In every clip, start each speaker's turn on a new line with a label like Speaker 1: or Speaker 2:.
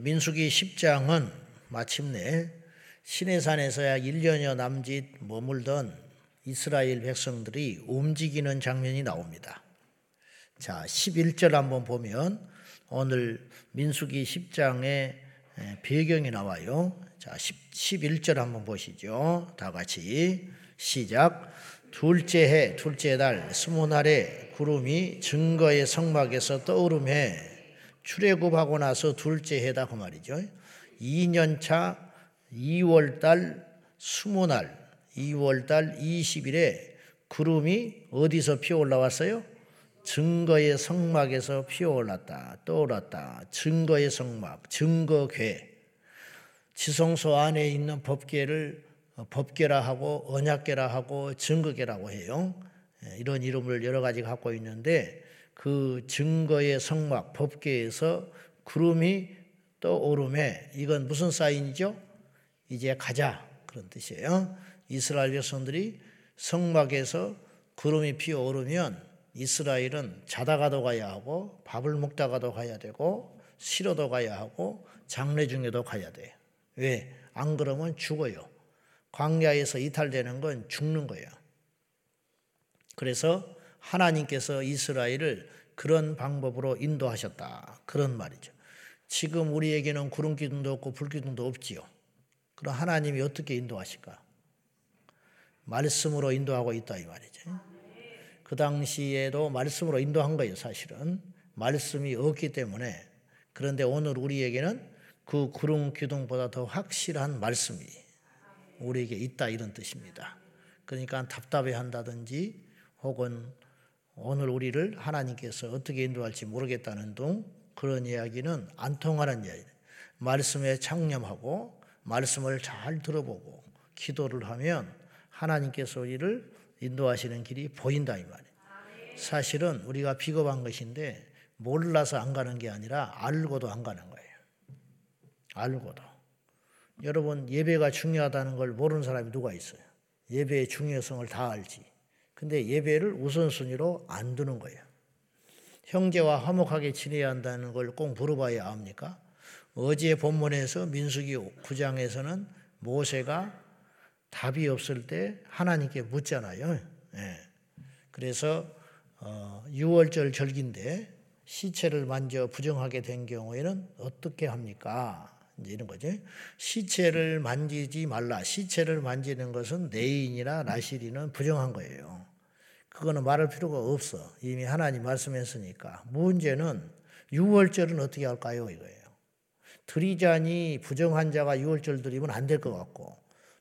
Speaker 1: 민수기 10장은 마침내 시내산에서야 1년여 남짓 머물던 이스라엘 백성들이 움직이는 장면이 나옵니다. 자, 11절 한번 보면 오늘 민수기 10장의 배경이 나와요. 자, 11절 한번 보시죠. 다 같이 시작. 둘째 해, 둘째 달, 스무 날에 구름이 증거의 성막에서 떠오름해 출애굽하고 나서 둘째 해다 그 말이죠. 2년 차 2월 달 20날 2월 달 20일에 구름이 어디서 피어 올라왔어요? 증거의 성막에서 피어 올랐다. 떠올랐다. 증거의 성막, 증거궤. 지성소 안에 있는 법궤를 법궤라 하고 언약궤라 하고 증거궤라고 해요. 예, 이런 이름을 여러 가지 갖고 있는데 그 증거의 성막 법궤에서 구름이 떠오름에 이건 무슨 사인이죠? 이제 가자 그런 뜻이에요. 이스라엘 백성들이 성막에서 구름이 피어오르면 이스라엘은 자다가도 가야 하고 밥을 먹다가도 가야 되고 쉬러도 가야 하고 장례 중에도 가야 돼. 왜? 안 그러면 죽어요. 광야에서 이탈되는 건 죽는 거예요. 그래서 하나님께서 이스라엘을 그런 방법으로 인도하셨다. 그런 말이죠. 지금 우리에게는 구름 기둥도 없고 불 기둥도 없지요. 그럼 하나님이 어떻게 인도하실까? 말씀으로 인도하고 있다 이 말이죠. 그 당시에도 말씀으로 인도한 거예요, 사실은. 말씀이 없기 때문에. 그런데 오늘 우리에게는 그 구름 기둥보다 더 확실한 말씀이 우리에게 있다 이런 뜻입니다. 그러니까 답답해 한다든지 혹은 오늘 우리를 하나님께서 어떻게 인도할지 모르겠다는 등 그런 이야기는 안 통하는 이야기. 말씀에 창념하고 말씀을 잘 들어보고 기도를 하면 하나님께서 우리를 인도하시는 길이 보인다 이 말이에요. 사실은 우리가 비겁한 것인데 몰라서 안 가는 게 아니라 알고도 안 가는 거예요. 알고도. 여러분 예배가 중요하다는 걸 모르는 사람이 누가 있어요? 예배의 중요성을 다 알지. 근데 예배를 우선순위로 안 두는 거예요. 형제와 화목하게 지내야 한다는 걸 꼭 물어봐야 압니까? 어제 본문에서 민수기 9장에서는 모세가 답이 없을 때 하나님께 묻잖아요. 예. 그래서 어, 6월절 절기인데 시체를 만져 부정하게 된 경우에는 어떻게 합니까? 이제 이런 거죠. 시체를 만지지 말라. 시체를 만지는 것은 내인이나 나실이는 부정한 거예요. 그거는 말할 필요가 없어. 이미 하나님 말씀했으니까. 문제는 6월절은 어떻게 할까요? 이거예요. 드리자니 부정한 자가 6월절 드리면 안 될 것 같고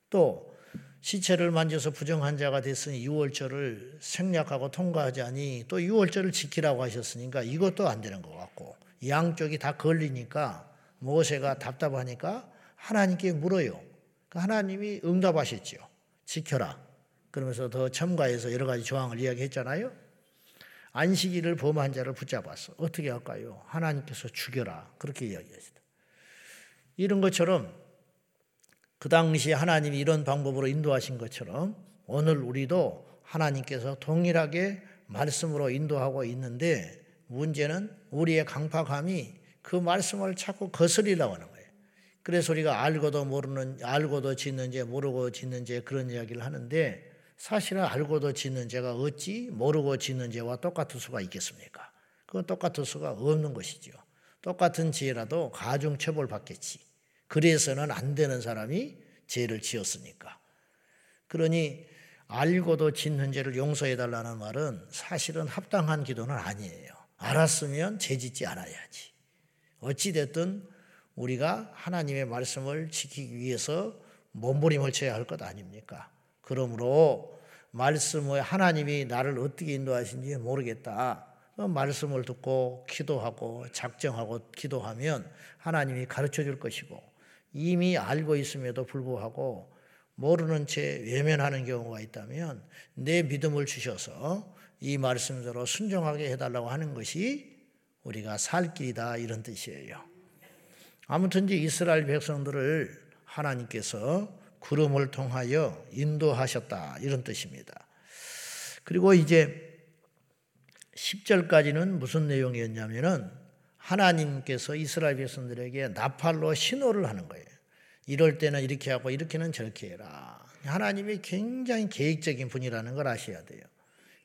Speaker 1: 또 시체를 만져서 부정한 자가 됐으니 6월절을 생략하고 통과하자니 또 6월절을 지키라고 하셨으니까 이것도 안 되는 것 같고 양쪽이 다 걸리니까 모세가 답답하니까 하나님께 물어요. 그 하나님이 응답하셨죠. 지켜라. 그러면서 더 첨가해서 여러 가지 조항을 이야기했잖아요. 안식일을 범한 자를 붙잡았어. 어떻게 할까요? 하나님께서 죽여라. 그렇게 이야기했습니다. 이런 것처럼 그 당시 하나님이 이런 방법으로 인도하신 것처럼 오늘 우리도 하나님께서 동일하게 말씀으로 인도하고 있는데 문제는 우리의 강팍함이 그 말씀을 자꾸 거스리려고 하는 거예요. 그래서 우리가 알고도 모르는, 알고도 짓는 죄, 모르고 짓는 죄 그런 이야기를 하는데 사실은 알고도 짓는 죄가 어찌 모르고 짓는 죄와 똑같을 수가 있겠습니까? 그건 똑같을 수가 없는 것이죠. 똑같은 죄라도 가중 처벌 받겠지. 그래서는 안 되는 사람이 죄를 지었으니까. 그러니 알고도 짓는 죄를 용서해 달라는 말은 사실은 합당한 기도는 아니에요. 알았으면 죄 짓지 않아야지. 어찌됐든 우리가 하나님의 말씀을 지키기 위해서 몸부림을 쳐야 할 것 아닙니까? 그러므로 말씀을 하나님이 나를 어떻게 인도하신지 모르겠다. 말씀을 듣고 기도하고 작정하고 기도하면 하나님이 가르쳐 줄 것이고 이미 알고 있음에도 불구하고 모르는 채 외면하는 경우가 있다면 내 믿음을 주셔서 이 말씀대로 순종하게 해달라고 하는 것이 우리가 살 길이다 이런 뜻이에요. 아무튼 이스라엘 백성들을 하나님께서 구름을 통하여 인도하셨다. 이런 뜻입니다. 그리고 이제 10절까지는 무슨 내용이었냐면은 하나님께서 이스라엘 백성들에게 나팔로 신호를 하는 거예요. 이럴 때는 이렇게 하고 이렇게는 저렇게 해라. 하나님이 굉장히 계획적인 분이라는 걸 아셔야 돼요.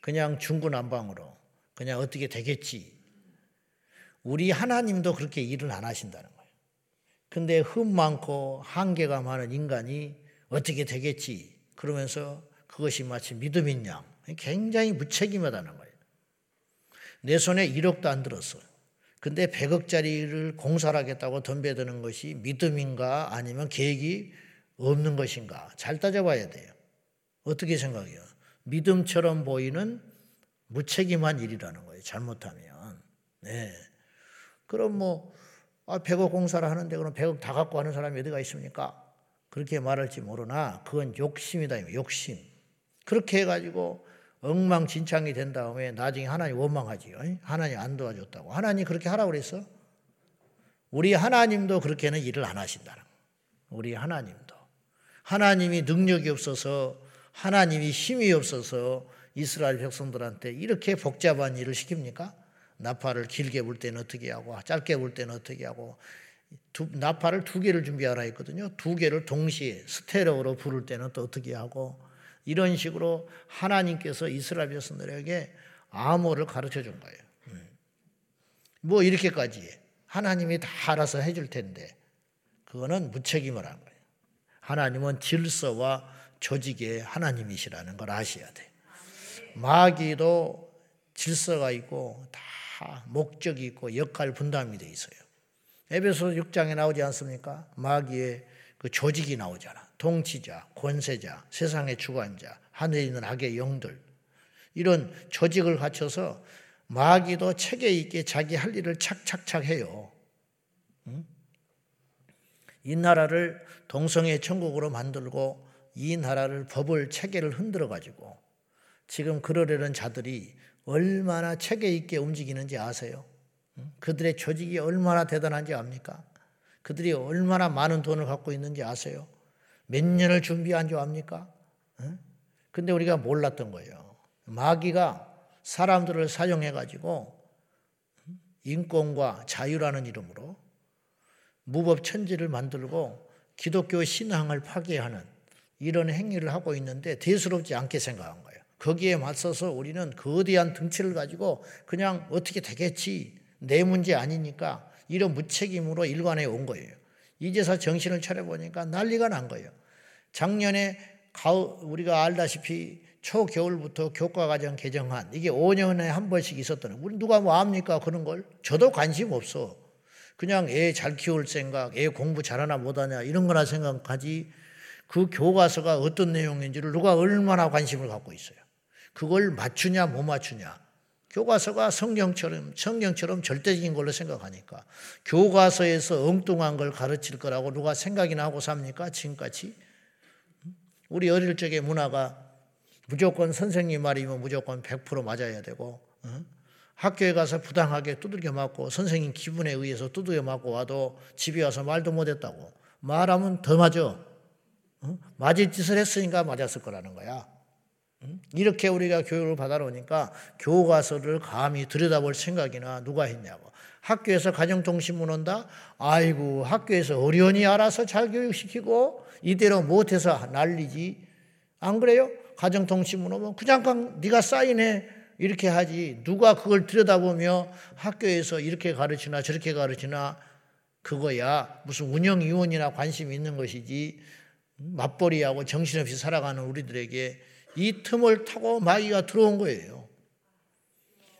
Speaker 1: 그냥 중구난방으로 그냥 어떻게 되겠지. 우리 하나님도 그렇게 일을 안 하신다는 거예요. 근데 흠 많고 한계가 많은 인간이 어떻게 되겠지. 그러면서 그것이 마치 믿음인 양. 굉장히 무책임하다는 거예요. 내 손에 1억도 안 들었어. 근데 100억짜리를 공사를 하겠다고 덤벼드는 것이 믿음인가 아니면 계획이 없는 것인가 잘 따져봐야 돼요. 어떻게 생각해요? 믿음처럼 보이는 무책임한 일이라는 거예요. 잘못하면. 네. 그럼 뭐, 아, 100억 공사를 하는데 그럼 100억 다 갖고 하는 사람이 어디가 있습니까? 그렇게 말할지 모르나 그건 욕심이다. 욕심. 그렇게 해가지고 엉망진창이 된 다음에 나중에 하나님 원망하지요. 하나님 안 도와줬다고. 하나님 그렇게 하라고 그랬어? 우리 하나님도 그렇게는 일을 안 하신다는 우리 하나님도. 하나님이 능력이 없어서 하나님이 힘이 없어서 이스라엘 백성들한테 이렇게 복잡한 일을 시킵니까? 나팔을 길게 불 때는 어떻게 하고 짧게 불 때는 어떻게 하고 두, 나팔을 두 개를 준비하라 했거든요. 두 개를 동시에 스테레오로 부를 때는 또 어떻게 하고 이런 식으로 하나님께서 이스라엘 백성들에게 암호를 가르쳐 준 거예요. 음. 뭐 이렇게까지 하나님이 다 알아서 해줄 텐데 그거는 무책임을 한 거예요. 하나님은 질서와 조직의 하나님이시라는 걸 아셔야 돼. 마귀도 질서가 있고 다 목적이 있고 역할 분담이 돼 있어요. 에베소 6장에 나오지 않습니까? 마귀의 그 조직이 나오잖아. 통치자, 권세자, 세상의 주관자, 하늘에 있는 악의 영들 이런 조직을 갖춰서 마귀도 체계 있게 자기 할 일을 착착착 해요. 이 나라를 동성애 천국으로 만들고 이 나라를 법을 체계를 흔들어 가지고 지금 그러려는 자들이 얼마나 체계 있게 움직이는지 아세요? 그들의 조직이 얼마나 대단한지 압니까? 그들이 얼마나 많은 돈을 갖고 있는지 아세요? 몇 년을 준비한 줄 압니까? 근데 우리가 몰랐던 거예요. 마귀가 사람들을 사용해 가지고 인권과 자유라는 이름으로 무법 천지를 만들고 기독교 신앙을 파괴하는 이런 행위를 하고 있는데 대수롭지 않게 생각한 거예요. 거기에 맞서서 우리는 거대한 등치를 가지고 그냥 어떻게 되겠지? 내 문제 아니니까 이런 무책임으로 일관해 온 거예요. 이제서 정신을 차려보니까 난리가 난 거예요. 작년에 가을, 우리가 알다시피 초겨울부터 교과과정 개정한 이게 5년에 한 번씩 있었던 우리 누가 뭐 압니까? 그런 걸? 저도 관심 없어. 그냥 애 잘 키울 생각 애 공부 잘하나 못하냐 이런 거나 생각하지 그 교과서가 어떤 내용인지를 누가 얼마나 관심을 갖고 있어요 그걸 맞추냐 못 맞추냐 교과서가 성경처럼 성경처럼 절대적인 걸로 생각하니까 교과서에서 엉뚱한 걸 가르칠 거라고 누가 생각이나 하고 삽니까 지금까지 우리 어릴 적의 문화가 무조건 선생님 말이면 무조건 100% 맞아야 되고 어? 학교에 가서 부당하게 두들겨 맞고 선생님 기분에 의해서 두들겨 맞고 와도 집에 와서 말도 못했다고 말하면 더 맞아. 어? 맞을 짓을 했으니까 맞았을 거라는 거야. 이렇게 우리가 교육을 받아놓으니까 교과서를 감히 들여다볼 생각이나 누가 했냐고. 학교에서 가정통신문 온다? 아이고, 학교에서 어련히 알아서 잘 교육시키고 이대로 못해서 난리지. 안 그래요? 가정통신문 오면 그냥 네가 사인해. 이렇게 하지. 누가 그걸 들여다보며 학교에서 이렇게 가르치나 저렇게 가르치나 그거야. 무슨 운영위원이나 관심이 있는 것이지. 맞벌이하고 정신없이 살아가는 우리들에게 이 틈을 타고 마귀가 들어온 거예요.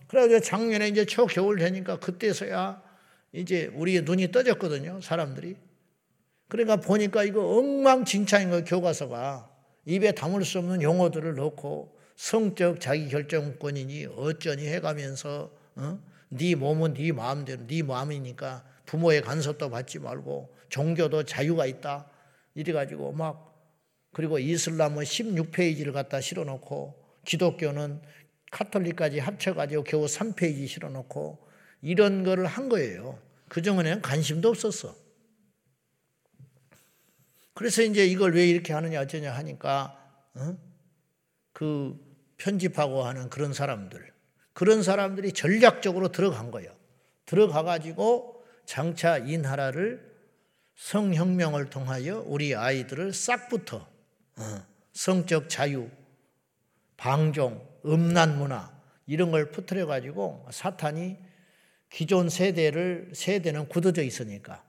Speaker 1: 그래가지고 작년에 이제 초겨울 되니까 그때서야 이제 우리의 눈이 떠졌거든요. 사람들이. 그러니까 보니까 이거 엉망진창인 거예요. 교과서가. 입에 담을 수 없는 용어들을 넣고 성적 자기 결정권이니 어쩌니 해가면서 어? 네 몸은 네 마음대로 네 마음이니까 부모의 간섭도 받지 말고 종교도 자유가 있다. 이래 가지고 막 그리고 이슬람은 16페이지를 갖다 실어놓고 기독교는 카톨릭까지 합쳐가지고 겨우 3페이지 실어놓고 이런 거를 한 거예요. 그전에는 관심도 없었어. 그래서 이제 이걸 왜 이렇게 하느냐 어쩌냐 하니까 어? 그 편집하고 하는 그런 사람들 그런 사람들이 전략적으로 들어간 거예요. 들어가 가지고 장차 인하라를 성혁명을 통하여 우리 아이들을 싹부터 어, 성적 자유, 방종, 음란 문화 이런 걸 퍼뜨려 가지고 사탄이 기존 세대를 세대는 굳어져 있으니까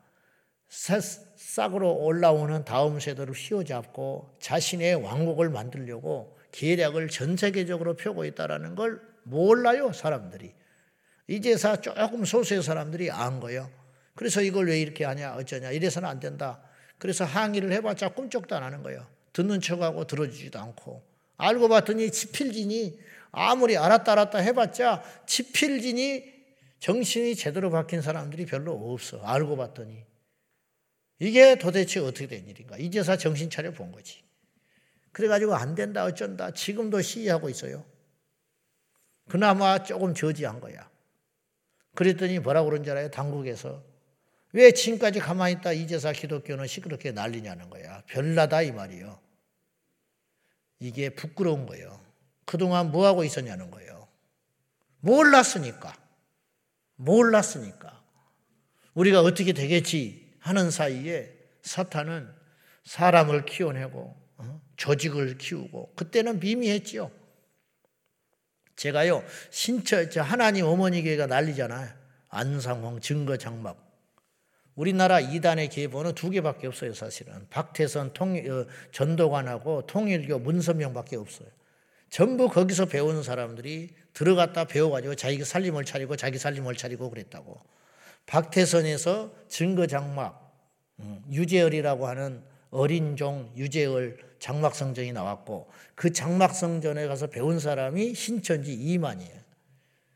Speaker 1: 싹으로 올라오는 다음 세대를 휘어잡고 자신의 왕국을 만들려고 계략을 전 세계적으로 펴고 있다라는 걸 몰라요 사람들이 이제서 조금 소수의 사람들이 안 거예요. 그래서 이걸 왜 이렇게 하냐 어쩌냐 이래서는 안 된다. 그래서 항의를 해봤자 꿈쩍도 안 하는 거예요. 듣는 척하고 들어주지도 않고 알고 봤더니 지필진이 아무리 알았다 알았다 해봤자 지필진이 정신이 제대로 박힌 사람들이 별로 없어. 알고 봤더니. 이게 도대체 어떻게 된 일인가. 이제서 정신 차려 본 거지. 그래가지고 안 된다 어쩐다 지금도 시위하고 있어요. 그나마 조금 저지한 거야. 그랬더니 뭐라고 그런 줄 알아요? 당국에서. 왜 지금까지 가만히 있다 이제사 기독교는 시끄럽게 난리냐는 거야. 별나다 이 말이요. 이게 부끄러운 거예요. 그동안 뭐 하고 있었냐는 거예요. 몰랐으니까. 몰랐으니까. 우리가 어떻게 되겠지 하는 사이에 사탄은 사람을 키워내고 어? 조직을 키우고 그때는 미미했지요. 제가요 신처 하나님 어머니 교회가 난리잖아요. 안상홍 증거 장막. 우리나라 이단의 계보는 두 개밖에 없어요 사실은. 박태선 통, 어, 전도관하고 통일교 문선명밖에 없어요. 전부 거기서 배우는 사람들이 들어갔다 배워가지고 자기 살림을 차리고 자기 살림을 차리고 그랬다고. 박태선에서 증거 장막 음, 유재열이라고 하는 어린 종 유재열 장막 성전이 나왔고 그 장막 성전에 가서 배운 사람이 신천지 이만이에요.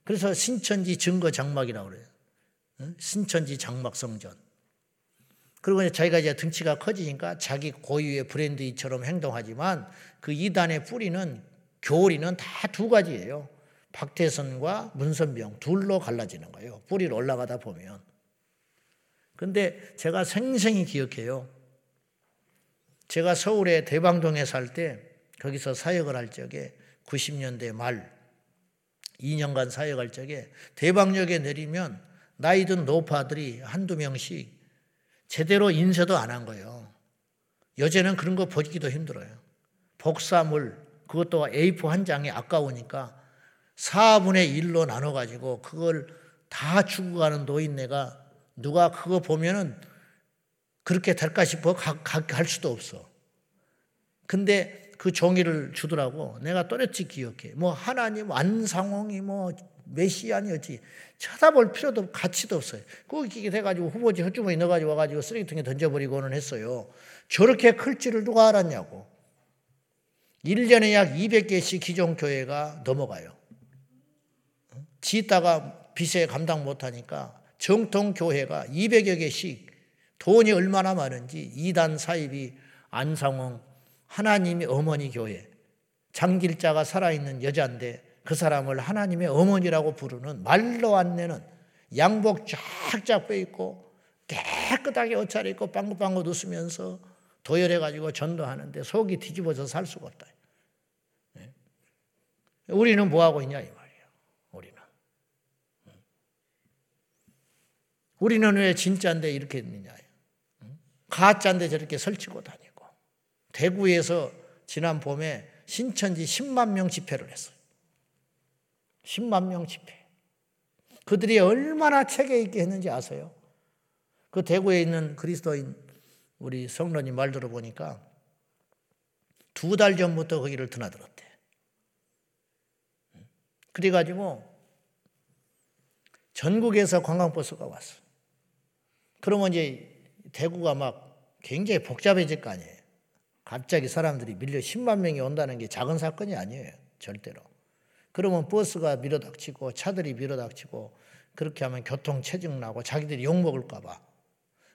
Speaker 1: 그래서 신천지 증거 장막이라고 그래요. 신천지 장막 성전. 그리고 자기가 이제 등치가 커지니까 자기 고유의 브랜드처럼 행동하지만 그 이단의 뿌리는 교리는 다 두 가지예요. 박태선과 문선병 둘로 갈라지는 거예요. 뿌리를 올라가다 보면. 근데 제가 생생히 기억해요. 제가 서울의 대방동에 살 때 거기서 사역을 할 적에 90년대 말 2년간 사역할 적에 대방역에 내리면 나이 든 노파들이 한두 명씩 제대로 인쇄도 안 한 거예요. 여제는 그런 거 보기도 힘들어요. 복사물, 그것도 A4 한 장이 아까우니까 4분의 1로 나눠 가지고 그걸 다 주고 가는 노인네가 누가 그거 보면은 그렇게 될까 싶어 가, 가, 갈 수도 없어. 근데 그 종이를 주더라고. 내가 또렷이 기억해. 뭐 하나님 안상홍이 뭐 메시아니었지. 쳐다볼 필요도 가치도 없어요. 그게 돼가지고 후보지 헛주머니 넣어가지고 와가지고 쓰레기통에 던져버리고는 했어요. 저렇게 클 줄을 누가 알았냐고. 1년에 약 200개씩 기존 교회가 넘어가요. 짓다가 빚에 감당 못하니까 정통 교회가 200여 개씩 돈이 얼마나 많은지 이단 사입이 안상홍 하나님의 어머니 교회 장길자가 살아있는 여자인데 그 사람을 하나님의 어머니라고 부르는 말로 안 내는 양복 쫙쫙 빼입고 깨끗하게 옷 차려 입고 빵긋빵긋 웃으면서 도열해가지고 전도하는데 속이 뒤집어져 살 수가 없다. 네. 우리는 뭐하고 있냐 이 말이에요. 우리는. 우리는 왜 진짜인데 이렇게 있느냐. 가짜인데 저렇게 설치고 다니고. 대구에서 지난 봄에 신천지 10만 명 집회를 했어요. 10만 명 집회. 그들이 얼마나 체계 있게 했는지 아세요? 그 대구에 있는 그리스도인 우리 성론님 말 들어보니까 두 달 전부터 거기를 드나들었대. 그래가지고 전국에서 관광버스가 왔어. 그러면 이제 대구가 막 굉장히 복잡해질 거 아니에요. 갑자기 사람들이 밀려 10만 명이 온다는 게 작은 사건이 아니에요. 절대로. 그러면 버스가 밀어닥치고 차들이 밀어닥치고 그렇게 하면 교통 체증 나고 자기들이 욕 먹을까 봐.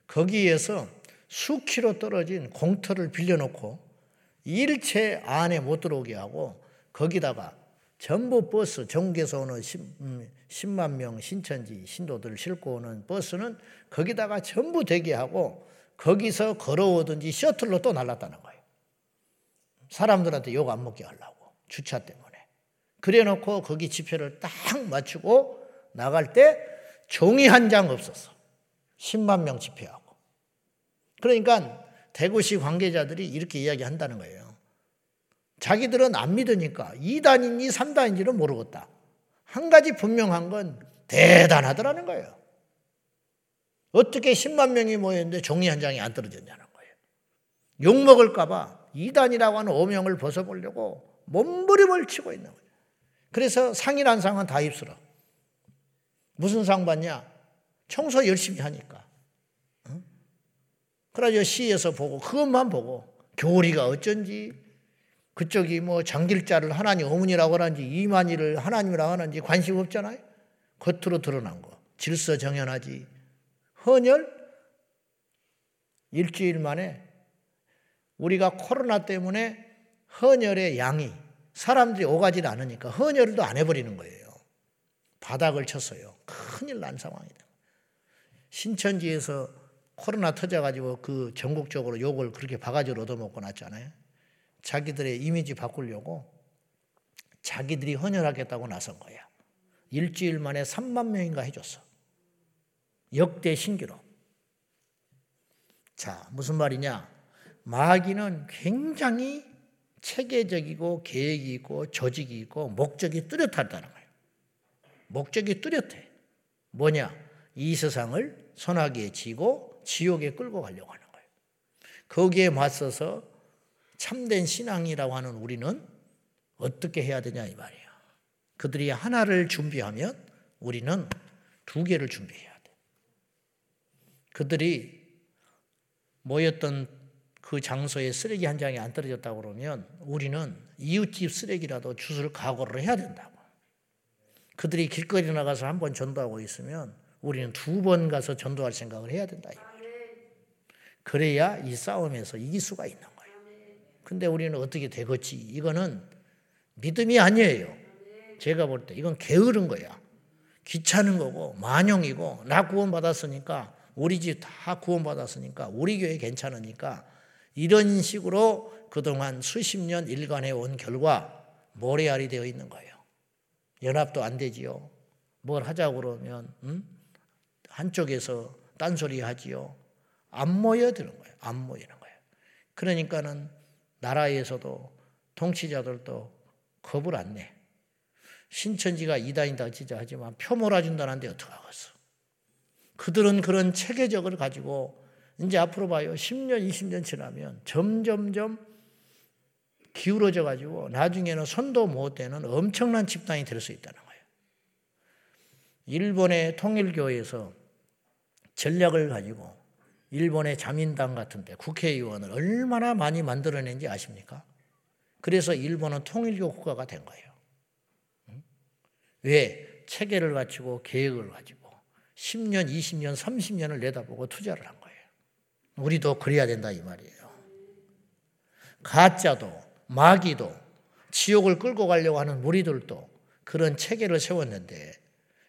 Speaker 1: 거기에서 수키로 떨어진 공터를 빌려놓고 일체 안에 못 들어오게 하고 거기다가 전부 버스 전국에서 오는 10, 만명 신천지 신도들 싣고 오는 버스는 거기다가 전부 대기하고 거기서 걸어오든지 셔틀로 또 날랐다는 거예요. 사람들한테 욕 안 먹게 하려고 주차 때문에. 그래 놓고 거기 집회를 딱 맞추고 나갈 때 종이 한 장 없었어. 10만 명 집회하고. 그러니까 대구시 관계자들이 이렇게 이야기한다는 거예요. 자기들은 안 믿으니까 2단인지 3단인지는 모르겠다. 한 가지 분명한 건 대단하더라는 거예요. 어떻게 10만 명이 모였는데 종이 한 장이 안 떨어졌냐는 거예요. 욕 먹을까봐 2단이라고 하는 오명을 벗어보려고 몸부림을 치고 있는 거예요. 그래서 상이란 상은 다 입술어. 무슨 상 받냐? 청소 열심히 하니까. 응? 그래가지고 시에서 보고 그것만 보고 교리가 어쩐지 그쪽이 뭐 장길자를 하나님 어머니라고 하는지 이만희를 하나님이라고 하는지 관심 없잖아요. 겉으로 드러난 거. 질서 정연하지. 헌혈 일주일 만에 우리가 코로나 때문에 헌혈의 양이 사람들이 오가지 않으니까 헌혈도 안 해버리는 거예요. 바닥을 쳤어요. 큰일 난 상황이다. 신천지에서 코로나 터져가지고 그 전국적으로 욕을 그렇게 바가지로 얻어먹고 났잖아요. 자기들의 이미지 바꾸려고 자기들이 헌혈하겠다고 나선 거야. 일주일 만에 3만 명인가 해줬어. 역대 신기록. 자, 무슨 말이냐? 마귀는 굉장히 체계적이고 계획이 있고 조직이 있고 목적이 뚜렷하다는 거예요. 목적이 뚜렷해. 뭐냐? 이 세상을 선하게 지고 지옥에 끌고 가려고 하는 거예요. 거기에 맞서서 참된 신앙이라고 하는 우리는 어떻게 해야 되냐 이 말이에요. 그들이 하나를 준비하면 우리는 두 개를 준비해야 돼. 그들이 모였던 그 장소에 쓰레기 한 장이 안 떨어졌다고 그러면 우리는 이웃집 쓰레기라도 주술 각오를 해야 된다고. 그들이 길거리 나가서 한 번 전도하고 있으면 우리는 두 번 가서 전도할 생각을 해야 된다. 그래야 이 싸움에서 이길 수가 있는 거예요. 근데 우리는 어떻게 되겠지? 이거는 믿음이 아니에요. 제가 볼 때 이건 게으른 거야. 귀찮은 거고 만용이고 나 구원 받았으니까 우리 집 다 구원 받았으니까 우리 교회 괜찮으니까 이런 식으로 그동안 수십 년 일관해 온 결과 모래알이 되어 있는 거예요. 연합도 안 되지요. 뭘 하자고 그러면 음? 한쪽에서 딴소리 하지요. 안 모여드는 거예요. 안 모이는 거예요. 그러니까는 나라에서도 통치자들도 겁을 안 내. 신천지가 이단이다 진짜 하지만 표 몰아준다는데 어떡하겠어. 그들은 그런 체계적을 가지고 이제 앞으로 봐요. 10년, 20년 지나면 점점점 기울어져 가지고 나중에는 손도 못 대는 엄청난 집단이 될 수 있다는 거예요. 일본의 통일교에서 전략을 가지고 일본의 자민당 같은데 국회의원을 얼마나 많이 만들어낸지 아십니까? 그래서 일본은 통일교 국가가 된 거예요. 왜? 체계를 갖추고 계획을 가지고 10년, 20년, 30년을 내다보고 투자를 한 거예요. 우리도 그래야 된다 이 말이에요. 가짜도 마귀도 지옥을 끌고 가려고 하는 무리들도 그런 체계를 세웠는데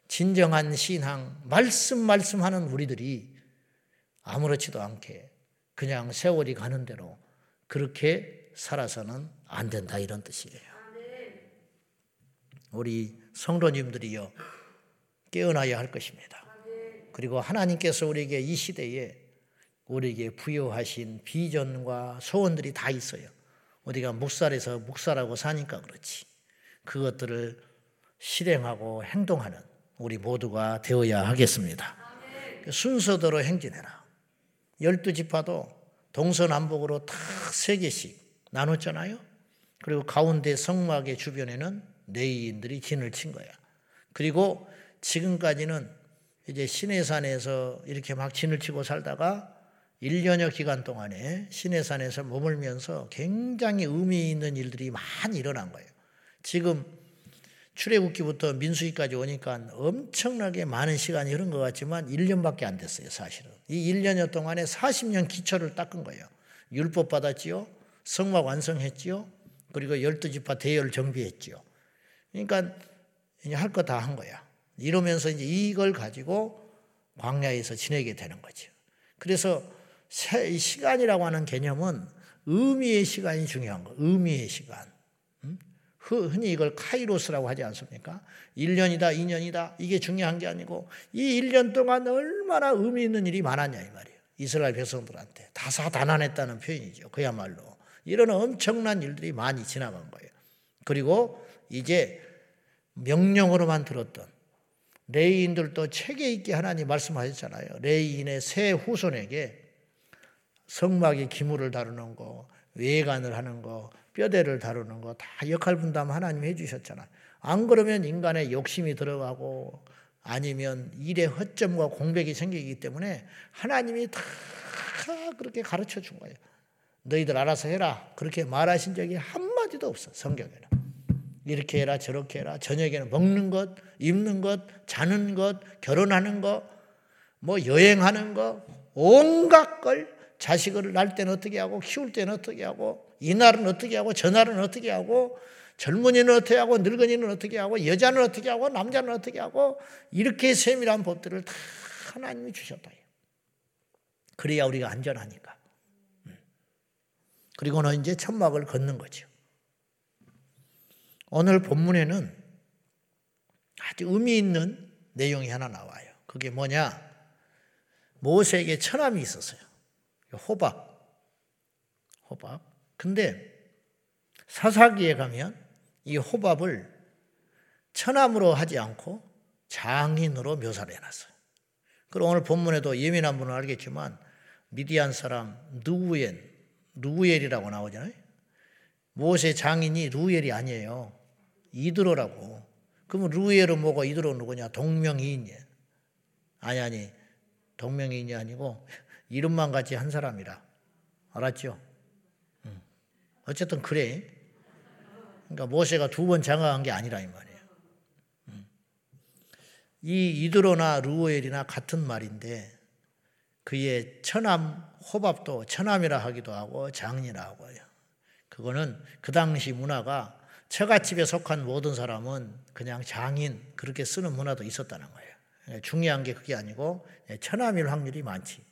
Speaker 1: 진정한 신앙, 말씀 말씀하는 우리들이 아무렇지도 않게 그냥 세월이 가는 대로 그렇게 살아서는 안 된다 이런 뜻이에요. 우리 성도님들이요 깨어나야 할 것입니다. 그리고 하나님께서 우리에게 이 시대에 우리에게 부여하신 비전과 소원들이 다 있어요. 우리가 묵살에서 묵살하고 사니까 그렇지. 그것들을 실행하고 행동하는 우리 모두가 되어야 하겠습니다. 순서대로 행진해라. 열두 지파도 동서남북으로 다 세 개씩 나눴잖아요. 그리고 가운데 성막의 주변에는 레이인들이 진을 친 거야. 그리고 지금까지는 이제 시내산에서 이렇게 막 진을 치고 살다가 1년여 기간 동안에 시내산에서 머물면서 굉장히 의미 있는 일들이 많이 일어난 거예요. 지금 출애굽기부터 민수기까지 오니까 엄청나게 많은 시간이 흐른 것 같지만 1년밖에 안 됐어요, 사실은. 이 1년여 동안에 40년 기초를 닦은 거예요. 율법 받았지요. 성막 완성했지요. 그리고 12지파 대열 정비했지요. 그러니까 할 거 다 한 거야. 이러면서 이제 이걸 가지고 광야에서 지내게 되는 거죠. 그래서 시간이라고 하는 개념은 의미의 시간이 중요한 거. 의미의 시간. 흔히 이걸 카이로스라고 하지 않습니까? 1년이다, 2년이다. 이게 중요한 게 아니고 이 1년 동안 얼마나 의미 있는 일이 많았냐 이 말이에요. 이스라엘 백성들한테 다사다난했다는 표현이죠. 그야말로 이런 엄청난 일들이 많이 지나간 거예요. 그리고 이제 명령으로만 들었던 레이인들도 체계 있게 하나님 말씀하셨잖아요. 레이인의 새 후손에게 성막의 기물을 다루는 거, 외관을 하는 거, 뼈대를 다루는 거 다 역할 분담 하나님 해주셨잖아요. 안 그러면 인간의 욕심이 들어가고 아니면 일의 허점과 공백이 생기기 때문에 하나님이 다 그렇게 가르쳐 준 거예요. 너희들 알아서 해라. 그렇게 말하신 적이 한마디도 없어, 성경에는. 이렇게 해라, 저렇게 해라. 저녁에는 먹는 것, 입는 것, 자는 것, 결혼하는 것, 뭐 여행하는 것, 온갖 걸 자식을 낳을 때는 어떻게 하고, 키울 때는 어떻게 하고, 이날은 어떻게 하고, 저날은 어떻게 하고, 젊은이는 어떻게 하고, 늙은이는 어떻게 하고, 여자는 어떻게 하고, 남자는 어떻게 하고, 이렇게 세밀한 법들을 다 하나님이 주셨다. 그래야 우리가 안전하니까. 음. 그리고는 이제 천막을 걷는 거죠. 오늘 본문에는 아주 의미 있는 내용이 하나 나와요. 그게 뭐냐? 모세에게 처남이 있었어요. 호박. 호박. 근데 사사기에 가면 이 호밥을 처남으로 하지 않고 장인으로 묘사를 해놨어요. 그리고 오늘 본문에도 예민한 분은 알겠지만 미디안 사람 누우엔, 누우엘이라고 나오잖아요. 모세 장인이 루엘이 아니에요. 이드로라고. 그러면 루엘은 뭐고 이드로 누구냐? 동명이인이에요. 아니 아니 동명이인이 아니고 이름만 같이 한 사람이라. 알았죠? 어쨌든 그래. 그러니까 모세가 두 번 장가한 게 아니라 이 말이에요. 이 이드로나 루엘이나 같은 말인데 그의 처남 호밥도 처남이라 하기도 하고 장이라 하고요. 그거는 그 당시 문화가 처갓집에 속한 모든 사람은 그냥 장인 그렇게 쓰는 문화도 있었다는 거예요. 예, 중요한 게 그게 아니고 예, 처남일 확률이 많지.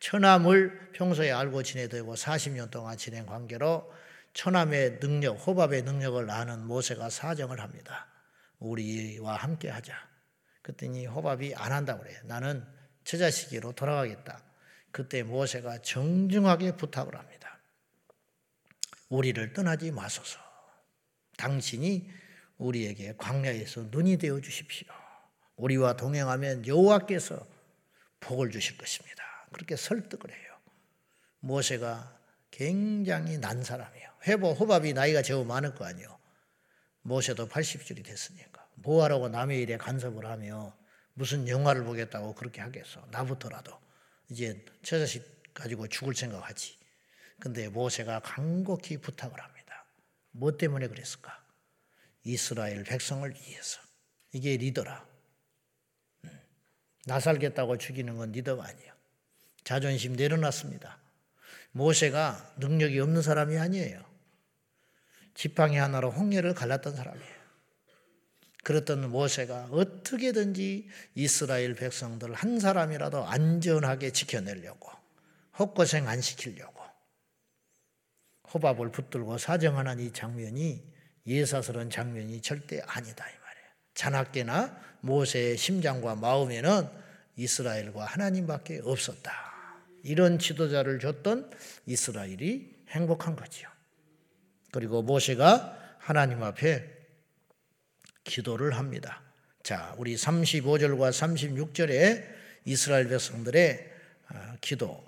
Speaker 1: 처남을 평소에 알고 지내되고 40년 동안 지낸 관계로 처남의 능력, 호밥의 능력을 아는 모세가 사정을 합니다. 우리와 함께 하자. 그랬더니 호밥이 안 한다고 그래요. 나는 처자식으로 돌아가겠다. 그때 모세가 정중하게 부탁을 합니다. 우리를 떠나지 마소서. 당신이 우리에게 광야에서 눈이 되어 주십시오. 우리와 동행하면 여호와께서 복을 주실 것입니다. 그렇게 설득을 해요. 모세가 굉장히 난 사람이에요. 회보 호밥이 나이가 제법 많을 거 아니에요. 모세도 80줄이 됐으니까 뭐하라고 남의 일에 간섭을 하며 무슨 영화를 보겠다고 그렇게 하겠어. 나부터라도 이제 처자식 가지고 죽을 생각하지. 근데 모세가 간곡히 부탁을 합니다. 뭐 때문에 그랬을까? 이스라엘 백성을 위해서. 이게 리더라. 음. 나 살겠다고 죽이는 건 리더가 아니에요. 자존심 내려놨습니다. 모세가 능력이 없는 사람이 아니에요. 지팡이 하나로 홍해를 갈랐던 사람이에요. 그랬던 모세가 어떻게든지 이스라엘 백성들 한 사람이라도 안전하게 지켜내려고 헛고생 안 시키려고 호밥을 붙들고 사정하는 이 장면이 예사스러운 장면이 절대 아니다 이 말이에요. 자나깨나 모세의 심장과 마음에는 이스라엘과 하나님밖에 없었다. 이런 지도자를 줬던 이스라엘이 행복한 거지요. 그리고 모세가 하나님 앞에 기도를 합니다. 자, 우리 35절과 36절에 이스라엘 백성들의 어, 기도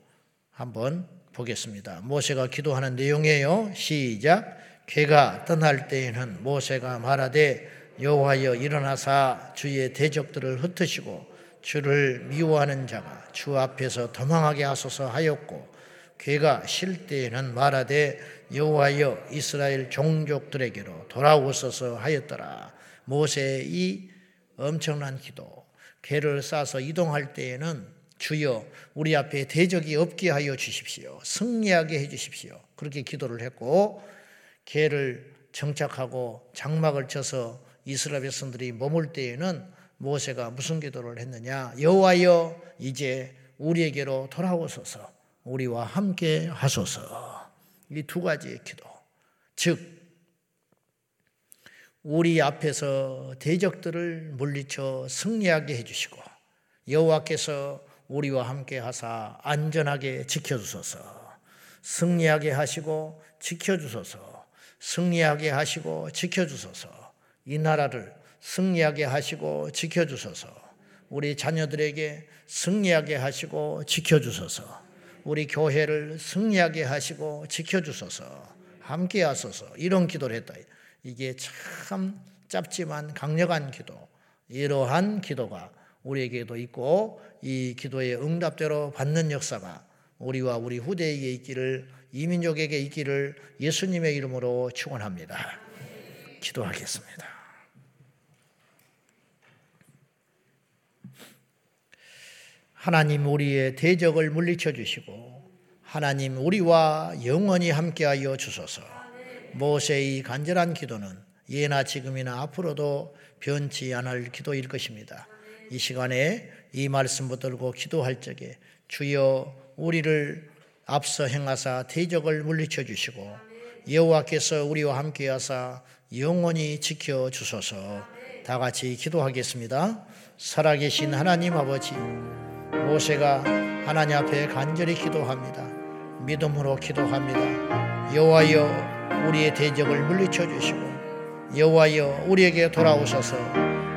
Speaker 1: 한번 보겠습니다. 모세가 기도하는 내용이에요. 시작. 괴가 떠날 때에는 모세가 말하되 여호와여 일어나사 주의 대적들을 흩으시고 주를 미워하는 자가 주 앞에서 도망하게 하소서 하였고 괴가 쉴 때에는 말하되 여호와여 이스라엘 종족들에게로 돌아오소서 하였더라. 모세의 이 엄청난 기도, 괴를 싸서 이동할 때에는 주여 우리 앞에 대적이 없게 하여 주십시오. 승리하게 해 주십시오. 그렇게 기도를 했고 개를 정착하고 장막을 쳐서 이스라엘 백성들이 머물 때에는 모세가 무슨 기도를 했느냐? 여호와여 이제 우리에게로 돌아오소서. 우리와 함께 하소서. 이 두 가지의 기도. 즉 우리 앞에서 대적들을 물리쳐 승리하게 해 주시고 여호와께서 우리와 함께 하사 안전하게 지켜 주소서 승리하게 하시고 지켜 주소서 승리하게 하시고 지켜 주소서 이 나라를 승리하게 하시고 지켜주소서 우리 자녀들에게 승리하게 하시고 지켜주소서 우리 교회를 승리하게 하시고 지켜주소서 함께 하소서 이런 기도를 했다. 이게 참 짧지만 강력한 기도. 이러한 기도가 우리에게도 있고 이 기도의 응답대로 받는 역사가 우리와 우리 후대에게 있기를 이민족에게 있기를 예수님의 이름으로 축원합니다. 기도하겠습니다. 하나님 우리의 대적을 물리쳐 주시고 하나님 우리와 영원히 함께하여 주소서. 모세의 간절한 기도는 예나 지금이나 앞으로도 변치 않을 기도일 것입니다. 이 시간에 이 말씀 붙들고 기도할 적에 주여 우리를 앞서 행하사 대적을 물리쳐 주시고 여호와께서 우리와 함께하사 영원히 지켜 주소서. 다 같이 기도하겠습니다. 살아계신 하나님 아버지 모세가 하나님 앞에 간절히 기도합니다. 믿음으로 기도합니다. 여호와여 우리의 대적을 물리쳐 주시고 여호와여 우리에게 돌아오셔서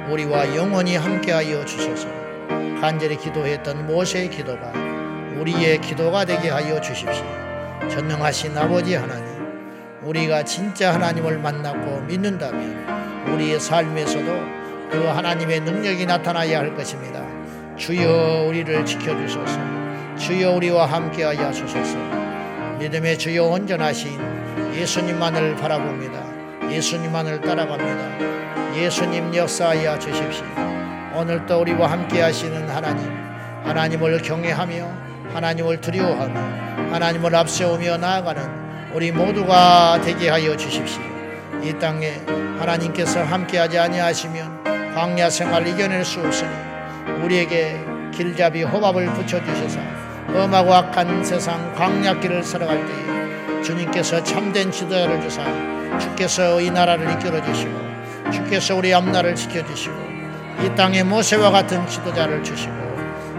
Speaker 1: 우리와 영원히 함께하여 주소서. 간절히 기도했던 모세의 기도가 우리의 기도가 되게 하여 주십시오. 전능하신 아버지 하나님, 우리가 진짜 하나님을 만났고 믿는다면 우리의 삶에서도 그 하나님의 능력이 나타나야 할 것입니다. 주여 우리를 지켜주소서. 주여 우리와 함께하여 주소서. 믿음의 주여 온전하신 예수님만을 바라봅니다. 예수님만을 따라갑니다. 예수님 역사하여 주십시오. 오늘도 우리와 함께하시는 하나님, 하나님을 경외하며 하나님을 두려워하며 하나님을 앞세우며 나아가는 우리 모두가 되게 하여 주십시오. 이 땅에 하나님께서 함께하지 아니하시면 광야 생활 이겨낼 수 없으니 우리에게 길잡이 호밥을 붙여주셔서 엄하고 악한 세상 광약길을 살아갈 때에 주님께서 참된 지도자를 주사 주께서 이 나라를 이끌어 주시고 주께서 우리 앞날을 지켜주시고 이 땅에 모세와 같은 지도자를 주시고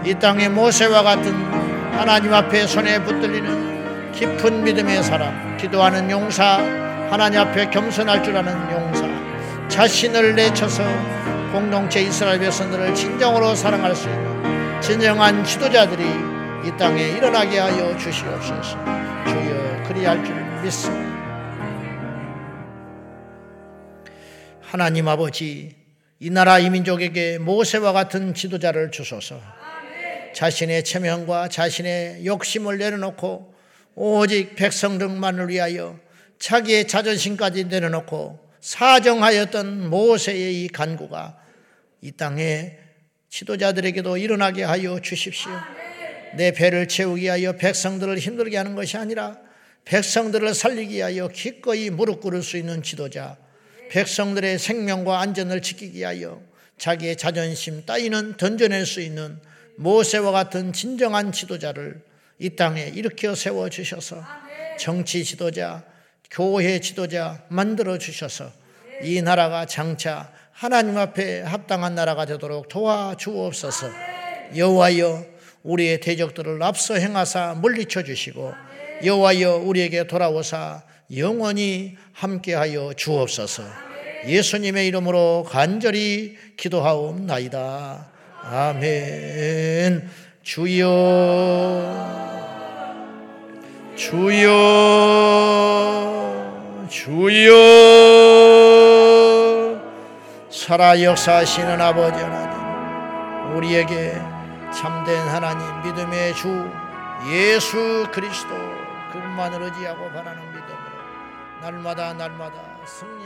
Speaker 1: 이 땅에 모세와 같은 하나님 앞에 손에 붙들리는 깊은 믿음의 사람 기도하는 용사 하나님 앞에 겸손할 줄 아는 용사 자신을 내쳐서 공동체 이스라엘 백성들을 진정으로 사랑할 수 있는 진정한 지도자들이 이 땅에 일어나게 하여 주시옵소서. 주여 그리할 줄 믿습니다. 하나님 아버지 이 나라 이민족에게 모세와 같은 지도자를 주소서. 자신의 체면과 자신의 욕심을 내려놓고 오직 백성들만을 위하여 자기의 자존심까지 내려놓고 사정하였던 모세의 이 간구가 이 땅에 지도자들에게도 일어나게 하여 주십시오. 내 배를 채우기 위하여 백성들을 힘들게 하는 것이 아니라 백성들을 살리기 위하여 기꺼이 무릎 꿇을 수 있는 지도자, 백성들의 생명과 안전을 지키기 위하여 자기의 자존심 따위는 던져낼 수 있는 모세와 같은 진정한 지도자를 이 땅에 일으켜 세워 주셔서 정치 지도자, 교회 지도자 만들어 주셔서 이 나라가 장차 하나님 앞에 합당한 나라가 되도록 도와주옵소서. 여호와여 우리의 대적들을 앞서 행하사 물리쳐 주시고 여호와여 우리에게 돌아오사 영원히 함께하여 주옵소서. 예수님의 이름으로 간절히 기도하옵나이다. 아멘. 주여 주여 주여 살아 역사하시는 아버지 하나님, 우리에게 참된 하나님 믿음의 주 예수 그리스도 그분만을 의지하고 바라는 믿음으로 날마다 날마다 주옵소서.